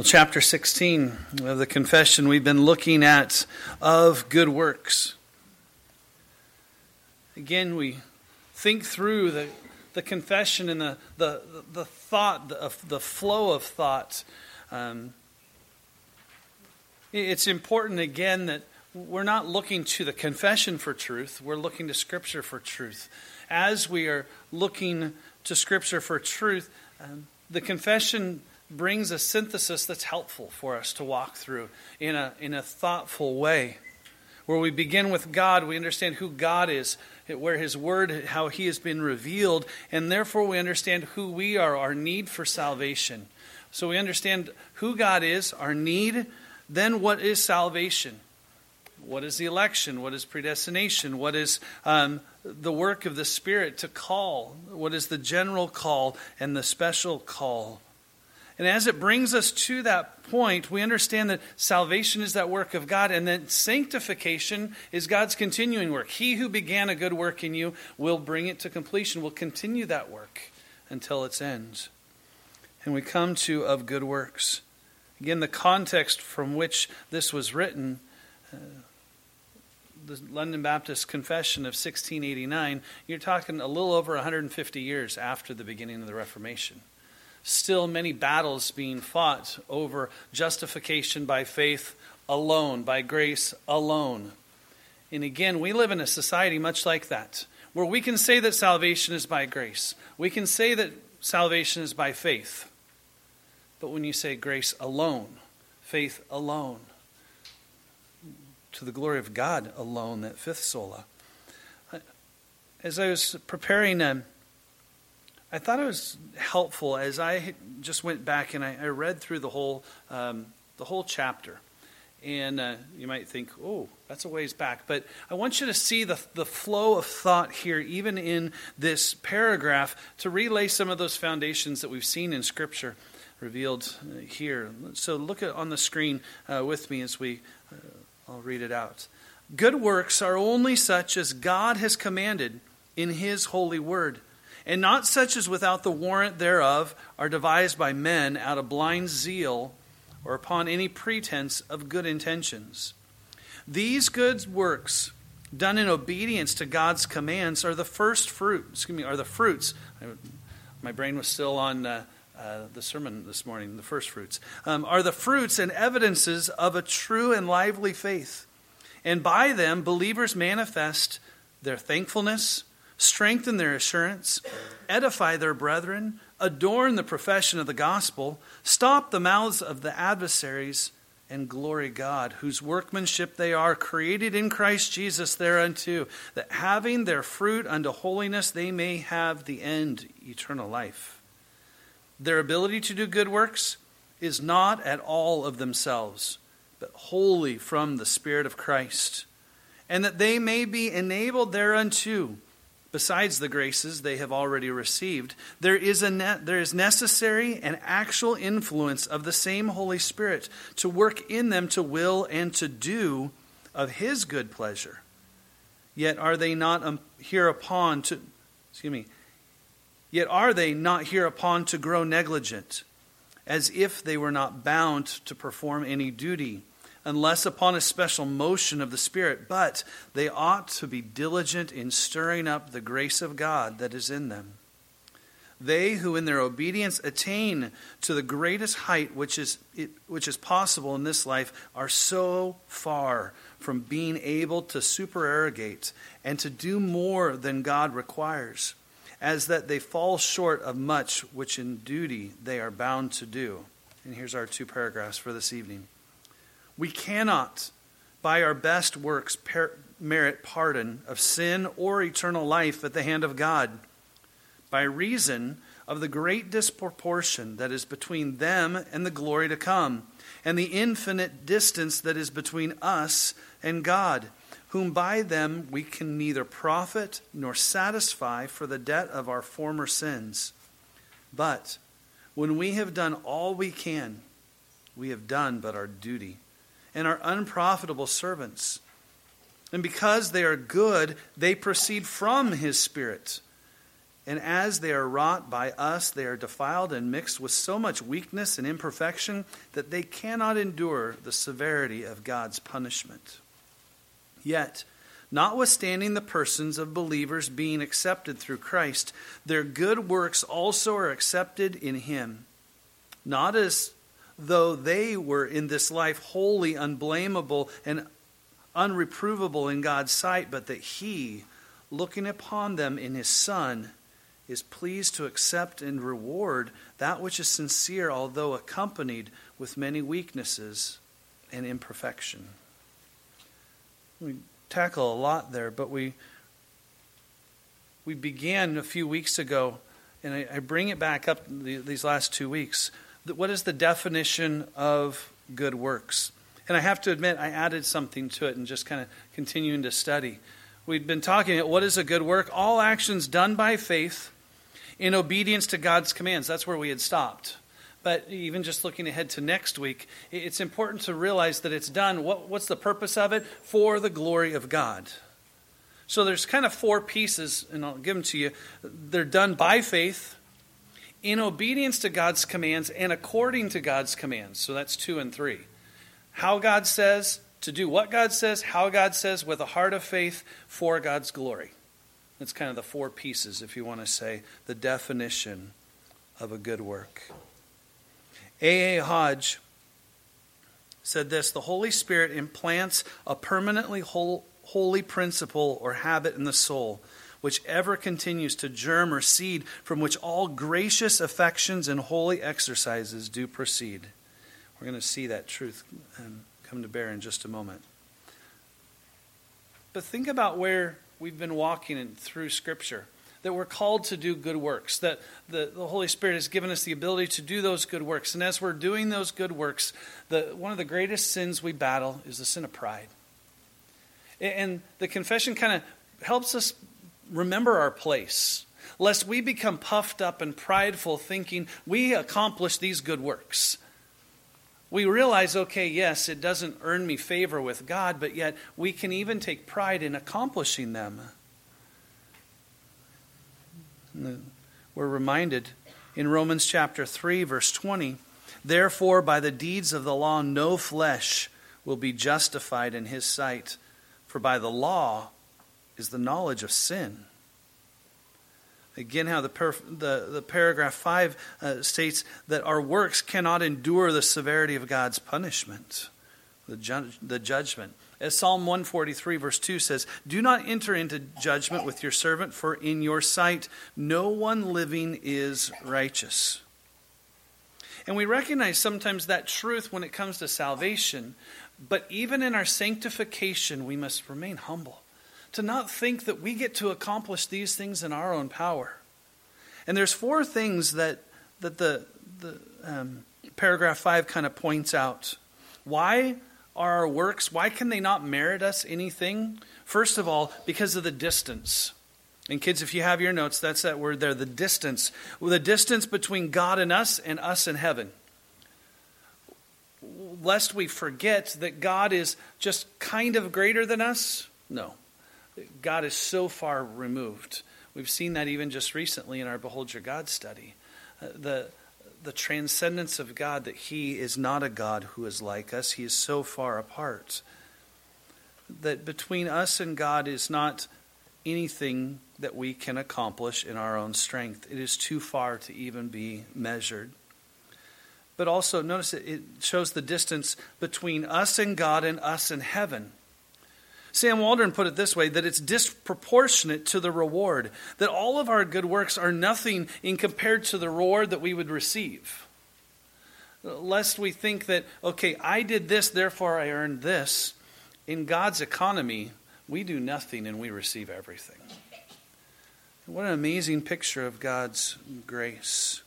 Well, chapter 16 of the confession we've been looking at of good works. Again, we think through the, the confession and the, the, the thought, the, the flow of thought. Um, it's important, again, that we're not looking to the confession for truth, we're looking to Scripture for truth. As we are looking to Scripture for truth, um, the confession brings a synthesis that's helpful for us to walk through in a, in a thoughtful way. Where we begin with God, we understand who God is, where His Word, how He has been revealed, and therefore we understand who we are, our need for salvation. So we understand who God is, our need, then what is salvation? What is the election? What is predestination? What is um, the work of the Spirit to call? What is the general call and the special call? And as it brings us to that point, we understand that salvation is that work of God, and that sanctification is God's continuing work. He who began a good work in you will bring it to completion, will continue that work until its end. And we come to of good works. Again, the context from which this was written. Uh, the London Baptist Confession of 1689, you're talking a little over 150 years after the beginning of the Reformation still many battles being fought over justification by faith alone, by grace alone. And again, we live in a society much like that, where we can say that salvation is by grace. We can say that salvation is by faith. But when you say grace alone, faith alone, to the glory of God alone, that fifth sola. As I was preparing um, I thought it was helpful as I just went back and I, I read through the whole um, the whole chapter. And uh, you might think, oh, that's a ways back. But I want you to see the, the flow of thought here, even in this paragraph, to relay some of those foundations that we've seen in Scripture revealed uh, here. So look at, on the screen uh, with me as we, uh, I'll read it out. Good works are only such as God has commanded in His holy word and not such as without the warrant thereof are devised by men out of blind zeal or upon any pretense of good intentions. These good works, done in obedience to God's commands, are the first fruit. Excuse me, are the fruits. My brain was still on uh, uh, the sermon this morning. The first fruits um, are the fruits and evidences of a true and lively faith, and by them believers manifest their thankfulness strengthen their assurance, edify their brethren, adorn the profession of the gospel, stop the mouths of the adversaries, and glory God, whose workmanship they are, created in Christ Jesus thereunto, that having their fruit unto holiness, they may have the end, eternal life. Their ability to do good works is not at all of themselves, but wholly from the Spirit of Christ, and that they may be enabled thereunto besides the graces they have already received, there is, a ne- there is necessary and actual influence of the same Holy Spirit to work in them to will and to do of His good pleasure. Yet are they not um, hereupon to, excuse me, yet are they not hereupon to grow negligent, as if they were not bound to perform any duty unless upon a special motion of the Spirit, but they ought to be diligent in stirring up the grace of God that is in them. They who in their obedience attain to the greatest height which is, which is possible in this life are so far from being able to supererogate and to do more than God requires, as that they fall short of much which in duty they are bound to do. And here's our two paragraphs for this evening. We cannot, by our best works, per- merit pardon of sin or eternal life at the hand of God, by reason of the great disproportion that is between them and the glory to come, and the infinite distance that is between us and God, whom by them we can neither profit nor satisfy for the debt of our former sins. But when we have done all we can, we have done but our duty and are unprofitable servants. And because they are good, they proceed from his Spirit. And as they are wrought by us, they are defiled and mixed with so much weakness and imperfection that they cannot endure the severity of God's punishment. Yet, notwithstanding the persons of believers being accepted through Christ, their good works also are accepted in Him, not as though they were in this life wholly unblameable and unreprovable in God's sight, but that He, looking upon them in His Son, is pleased to accept and reward that which is sincere, although accompanied with many weaknesses and imperfection. We tackle a lot there, but we we began a few weeks ago, and I, I bring it back up the, these last two weeks. What is the definition of good works? And I have to admit, I added something to it and just kind of continuing to study. We've been talking about what is a good work? All actions done by faith in obedience to God's commands. That's where we had stopped. But even just looking ahead to next week, it's important to realize that it's done. What, what's the purpose of it? For the glory of God. So there's kind of four pieces, and I'll give them to you. They're done by faith, in obedience to God's commands, and according to God's commands. So that's two and three. How God says, to do what God says, how God says, with a heart of faith for God's glory. That's kind of the four pieces, if you want to say, the definition of a good work. A. A. Hodge said this The Holy Spirit implants a permanently holy principle or habit in the soul, which ever continues to germ or seed, from which all gracious affections and holy exercises do proceed. We're going to see that truth um, come to bear in just a moment. But think about where we've been walking in, through Scripture, that we're called to do good works, that the, the Holy Spirit has given us the ability to do those good works. And as we're doing those good works, the, one of the greatest sins we battle is the sin of pride. And the confession kind of helps us remember our place, lest we become puffed up and prideful, thinking we accomplish these good works we realize, okay, yes, it doesn't earn me favor with God, but yet we can even take pride in accomplishing them. We're reminded in Romans chapter 3, verse 20 Therefore, by the deeds of the law, no flesh will be justified in his sight, for by the law is the knowledge of sin. Again, how the, per, the, the paragraph 5 uh, states that our works cannot endure the severity of God's punishment, the, ju- the judgment. As Psalm 143, verse 2 says, Do not enter into judgment with your servant, for in your sight no one living is righteous. And we recognize sometimes that truth when it comes to salvation, but even in our sanctification, we must remain humble to not think that we get to accomplish these things in our own power. And there's four things that, that the, the um, paragraph 5 kind of points out. Why are our works, why can they not merit us anything? First of all, because of the distance. And kids, if you have your notes, that's that word there, the distance. The distance between God and us and us in heaven. Lest we forget that God is just kind of greater than us. No. God is so far removed. We've seen that even just recently in our Behold Your God study. Uh, the, the transcendence of God, that He is not a God who is like us, He is so far apart. That between us and God is not anything that we can accomplish in our own strength. It is too far to even be measured. But also, notice it, it shows the distance between us and God and us and heaven. Sam Waldron put it this way that it's disproportionate to the reward, that all of our good works are nothing in compared to the reward that we would receive. Lest we think that, okay, I did this, therefore I earned this. In God's economy, we do nothing and we receive everything. What an amazing picture of God's grace.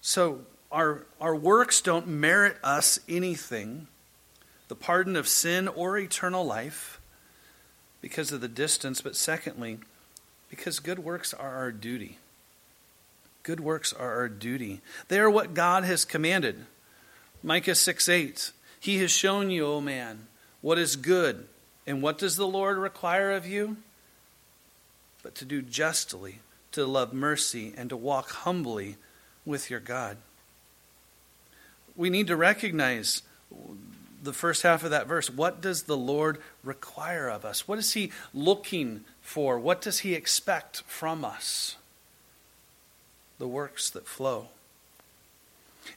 So, our, our works don't merit us anything the pardon of sin or eternal life because of the distance, but secondly, because good works are our duty. Good works are our duty. They are what God has commanded. Micah 6 8. He has shown you, O man, what is good. And what does the Lord require of you? But to do justly, to love mercy, and to walk humbly with your God. We need to recognize the first half of that verse. What does the Lord require of us? What is He looking for? What does He expect from us? The works that flow.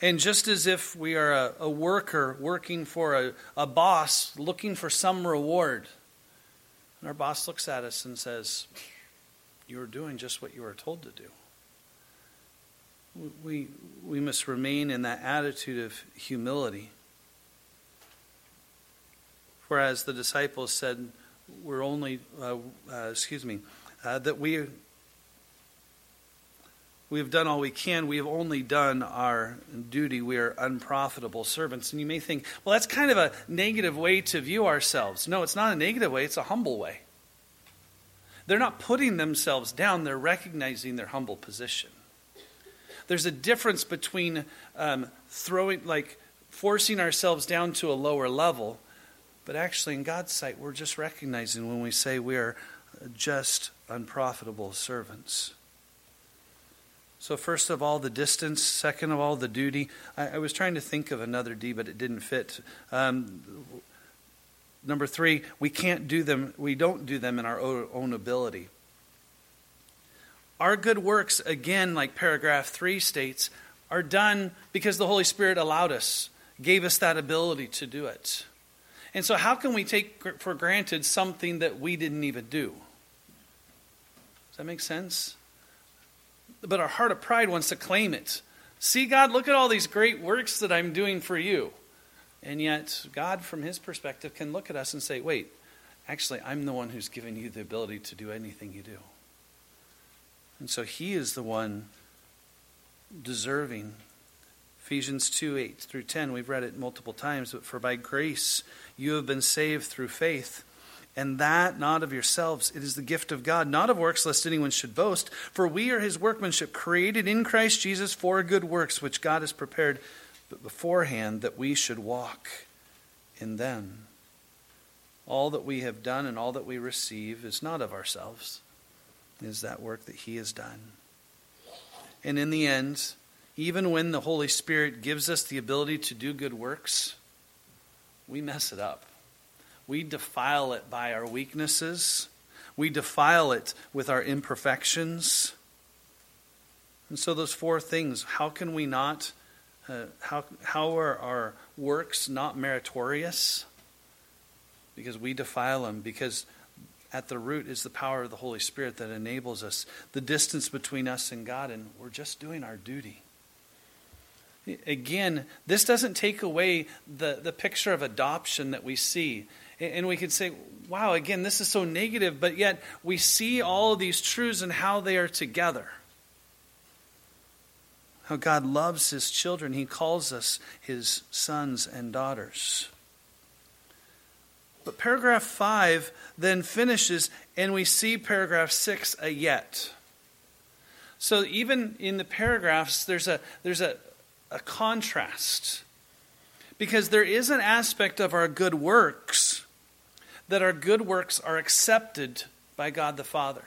And just as if we are a, a worker working for a, a boss looking for some reward, and our boss looks at us and says, You are doing just what you were told to do. We, we must remain in that attitude of humility. Whereas the disciples said, We're only, uh, uh, excuse me, uh, that we we have done all we can. We have only done our duty. We are unprofitable servants. And you may think, well, that's kind of a negative way to view ourselves. No, it's not a negative way, it's a humble way. They're not putting themselves down, they're recognizing their humble position. There's a difference between um, throwing, like, forcing ourselves down to a lower level, but actually, in God's sight, we're just recognizing when we say we are just unprofitable servants. So, first of all, the distance. Second of all, the duty. I, I was trying to think of another D, but it didn't fit. Um, number three, we can't do them, we don't do them in our own ability. Our good works, again, like paragraph three states, are done because the Holy Spirit allowed us, gave us that ability to do it. And so, how can we take for granted something that we didn't even do? Does that make sense? but our heart of pride wants to claim it. See, God, look at all these great works that I'm doing for you. And yet, God, from his perspective, can look at us and say, wait, actually, I'm the one who's given you the ability to do anything you do. And so he is the one deserving. Ephesians 2 8 through 10, we've read it multiple times, but for by grace you have been saved through faith and that not of yourselves. It is the gift of God, not of works, lest anyone should boast. For we are his workmanship, created in Christ Jesus for good works, which God has prepared beforehand that we should walk in them. All that we have done and all that we receive is not of ourselves, it is that work that he has done. And in the end, even when the Holy Spirit gives us the ability to do good works, we mess it up. We defile it by our weaknesses. We defile it with our imperfections. And so, those four things how can we not, uh, how, how are our works not meritorious? Because we defile them, because at the root is the power of the Holy Spirit that enables us, the distance between us and God, and we're just doing our duty. Again, this doesn't take away the, the picture of adoption that we see. And we could say, wow, again, this is so negative, but yet we see all of these truths and how they are together. How God loves his children. He calls us his sons and daughters. But paragraph 5 then finishes, and we see paragraph 6 a yet. So even in the paragraphs, there's a, there's a, a contrast. Because there is an aspect of our good works that our good works are accepted by God the Father.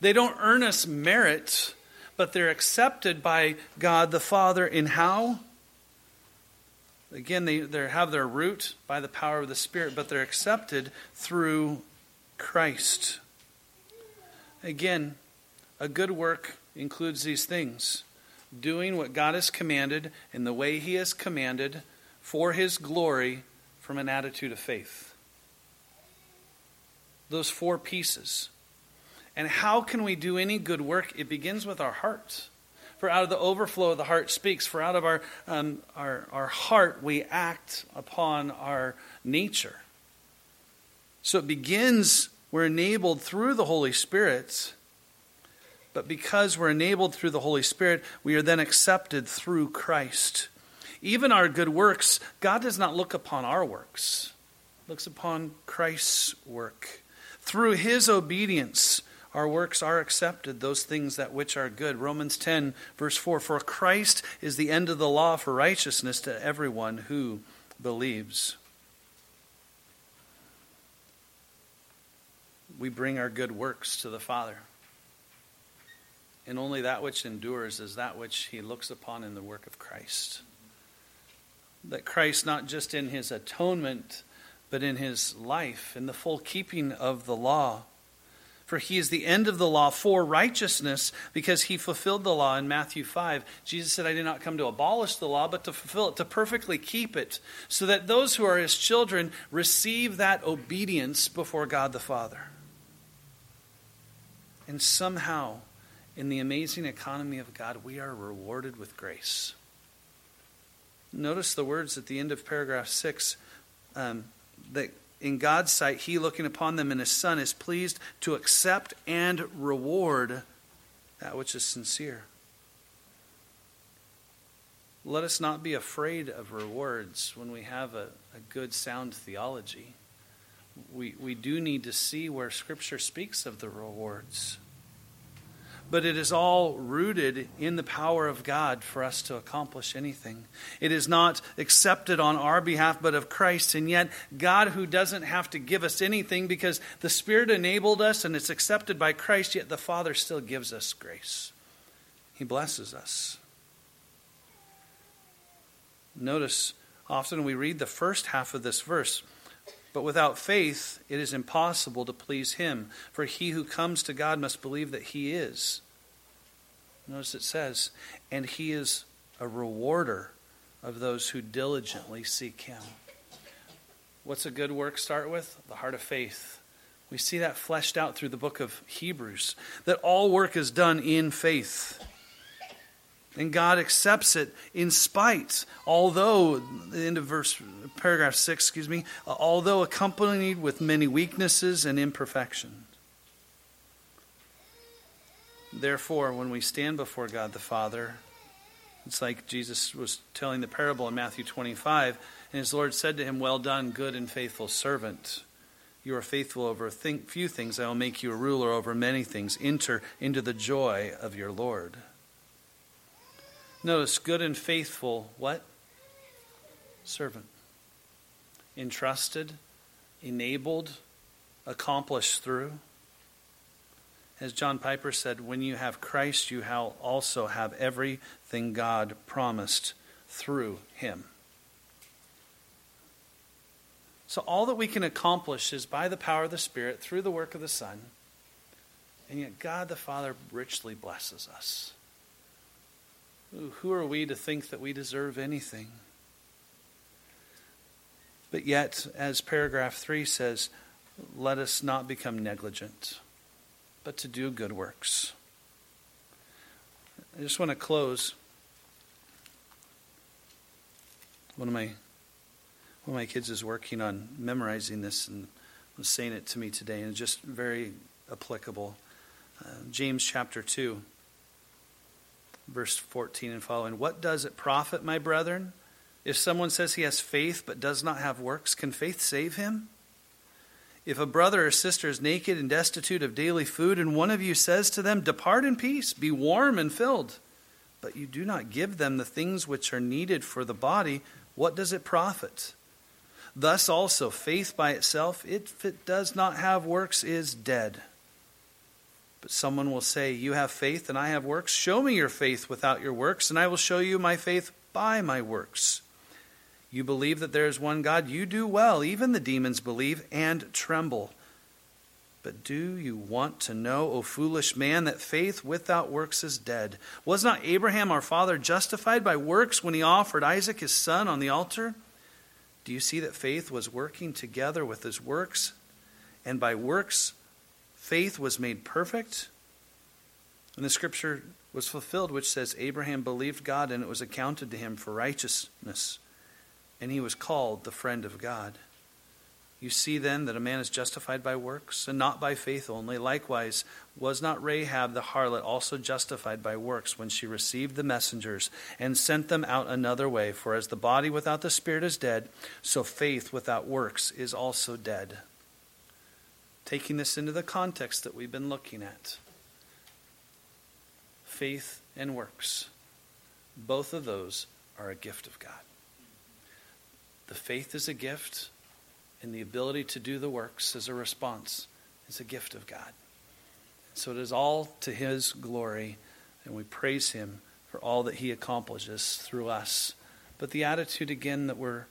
They don't earn us merit, but they're accepted by God the Father in how? Again, they, they have their root by the power of the Spirit, but they're accepted through Christ. Again, a good work includes these things doing what God has commanded in the way He has commanded for His glory from an attitude of faith those four pieces. And how can we do any good work? It begins with our hearts. For out of the overflow of the heart speaks. For out of our, um, our, our heart we act upon our nature. So it begins, we're enabled through the Holy Spirit. But because we're enabled through the Holy Spirit, we are then accepted through Christ. Even our good works, God does not look upon our works, looks upon Christ's work. Through his obedience, our works are accepted, those things that which are good. Romans 10, verse 4 For Christ is the end of the law for righteousness to everyone who believes. We bring our good works to the Father. And only that which endures is that which he looks upon in the work of Christ. That Christ, not just in his atonement, but in his life, in the full keeping of the law, for he is the end of the law for righteousness because he fulfilled the law in Matthew 5. Jesus said, I did not come to abolish the law, but to fulfill it, to perfectly keep it, so that those who are his children receive that obedience before God the Father. And somehow, in the amazing economy of God, we are rewarded with grace. Notice the words at the end of paragraph 6 um, that in God's sight, he looking upon them and his Son is pleased to accept and reward that which is sincere. Let us not be afraid of rewards when we have a, a good, sound theology. We, we do need to see where Scripture speaks of the rewards but it is all rooted in the power of God for us to accomplish anything. It is not accepted on our behalf, but of Christ. And yet, God, who doesn't have to give us anything because the Spirit enabled us and it's accepted by Christ, yet the Father still gives us grace. He blesses us. Notice, often we read the first half of this verse. But without faith, it is impossible to please him. For he who comes to God must believe that he is. Notice it says, and he is a rewarder of those who diligently seek him. What's a good work start with? The heart of faith. We see that fleshed out through the book of Hebrews, that all work is done in faith. And God accepts it in spite, although, the end of verse, paragraph 6, excuse me, although accompanied with many weaknesses and imperfections. Therefore, when we stand before God the Father, it's like Jesus was telling the parable in Matthew 25, and his Lord said to him, Well done, good and faithful servant. You are faithful over few things, I will make you a ruler over many things. Enter into the joy of your Lord. Notice good and faithful, what? Servant. Entrusted, enabled, accomplished through. As John Piper said, when you have Christ, you also have everything God promised through him. So, all that we can accomplish is by the power of the Spirit through the work of the Son. And yet, God the Father richly blesses us. Who are we to think that we deserve anything? But yet, as paragraph 3 says, let us not become negligent, but to do good works. I just want to close. One of my one of my kids is working on memorizing this and was saying it to me today, and it's just very applicable. Uh, James chapter 2 verse 14 and following. What does it profit, my brethren? If someone says he has faith but does not have works, can faith save him? If a brother or sister is naked and destitute of daily food, and one of you says to them, Depart in peace, be warm and filled, but you do not give them the things which are needed for the body, what does it profit? Thus also, faith by itself, if it does not have works, is dead. But someone will say, You have faith and I have works. Show me your faith without your works, and I will show you my faith by my works. You believe that there is one God. You do well. Even the demons believe and tremble. But do you want to know, O foolish man, that faith without works is dead? Was not Abraham our father justified by works when he offered Isaac his son on the altar? Do you see that faith was working together with his works? And by works, faith was made perfect. And the scripture was fulfilled, which says, Abraham believed God, and it was accounted to him for righteousness. And he was called the friend of God. You see then that a man is justified by works, and not by faith only. Likewise, was not Rahab the harlot also justified by works when she received the messengers and sent them out another way? For as the body without the spirit is dead, so faith without works is also dead taking this into the context that we've been looking at faith and works. Both of those are a gift of God. The faith is a gift, and the ability to do the works as a response is a gift of God. So it is all to His glory and we praise Him for all that He accomplishes through us. But the attitude, again, that we're,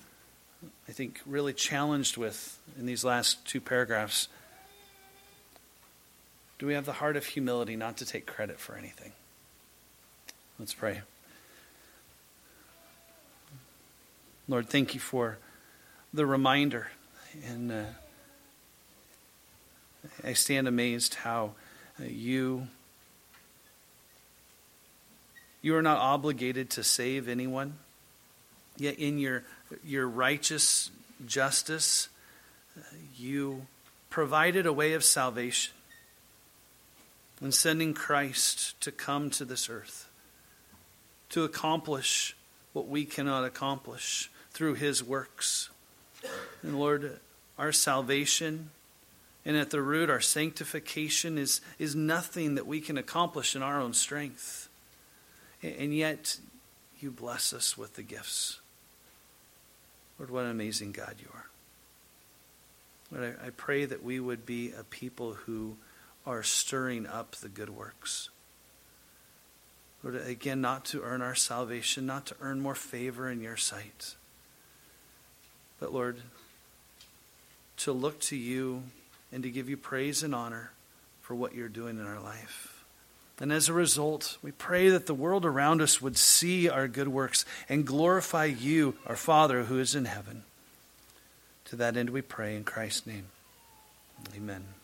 I think, really challenged with in these last two paragraphs do we have the heart of humility not to take credit for anything? Let's pray. Lord, thank you for the reminder. And uh, I stand amazed how uh, you you are not obligated to save anyone. Yet in your your righteous justice, uh, you provided a way of salvation in sending Christ to come to this earth to accomplish what we cannot accomplish through his works. And Lord, our salvation and at the root, our sanctification is, is nothing that we can accomplish in our own strength. And yet, you bless us with the gifts. Lord, what an amazing God you are. Lord, I, I pray that we would be a people who are stirring up the good works. Lord, again, not to earn our salvation, not to earn more favor in your sight but Lord, to look to you and to give you praise and honor for what you're doing in our life. And as a result, we pray that the world around us would see our good works and glorify you, our Father who is in heaven. To that end, we pray in Christ's name. Amen.